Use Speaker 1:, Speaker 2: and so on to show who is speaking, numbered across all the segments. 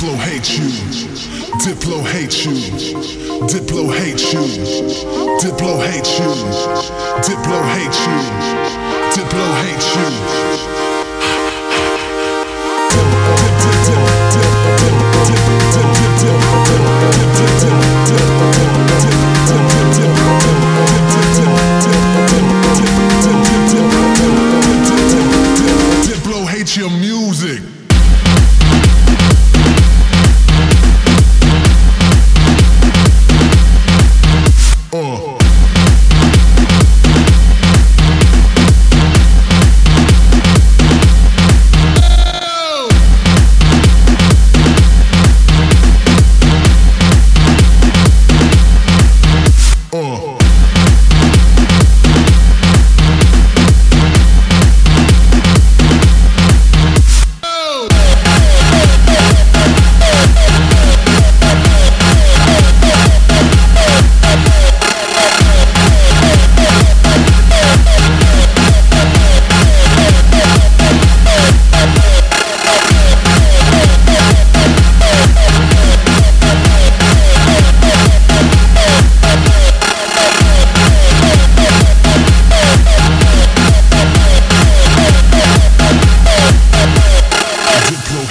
Speaker 1: Diplo hate you. Diplo hate you. Diplo hate you. Diplo hate you. Diplo hate you. Diplo hate you. Diplo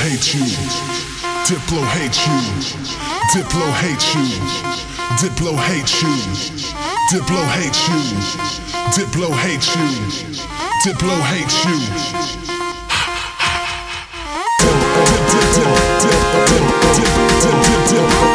Speaker 1: Diplo hate you. Diplo hate you. Diplo hate you. Diplo hate you. Diplo hate you. Diplo hate you. Diplo hate you.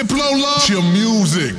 Speaker 1: Diplo love your music.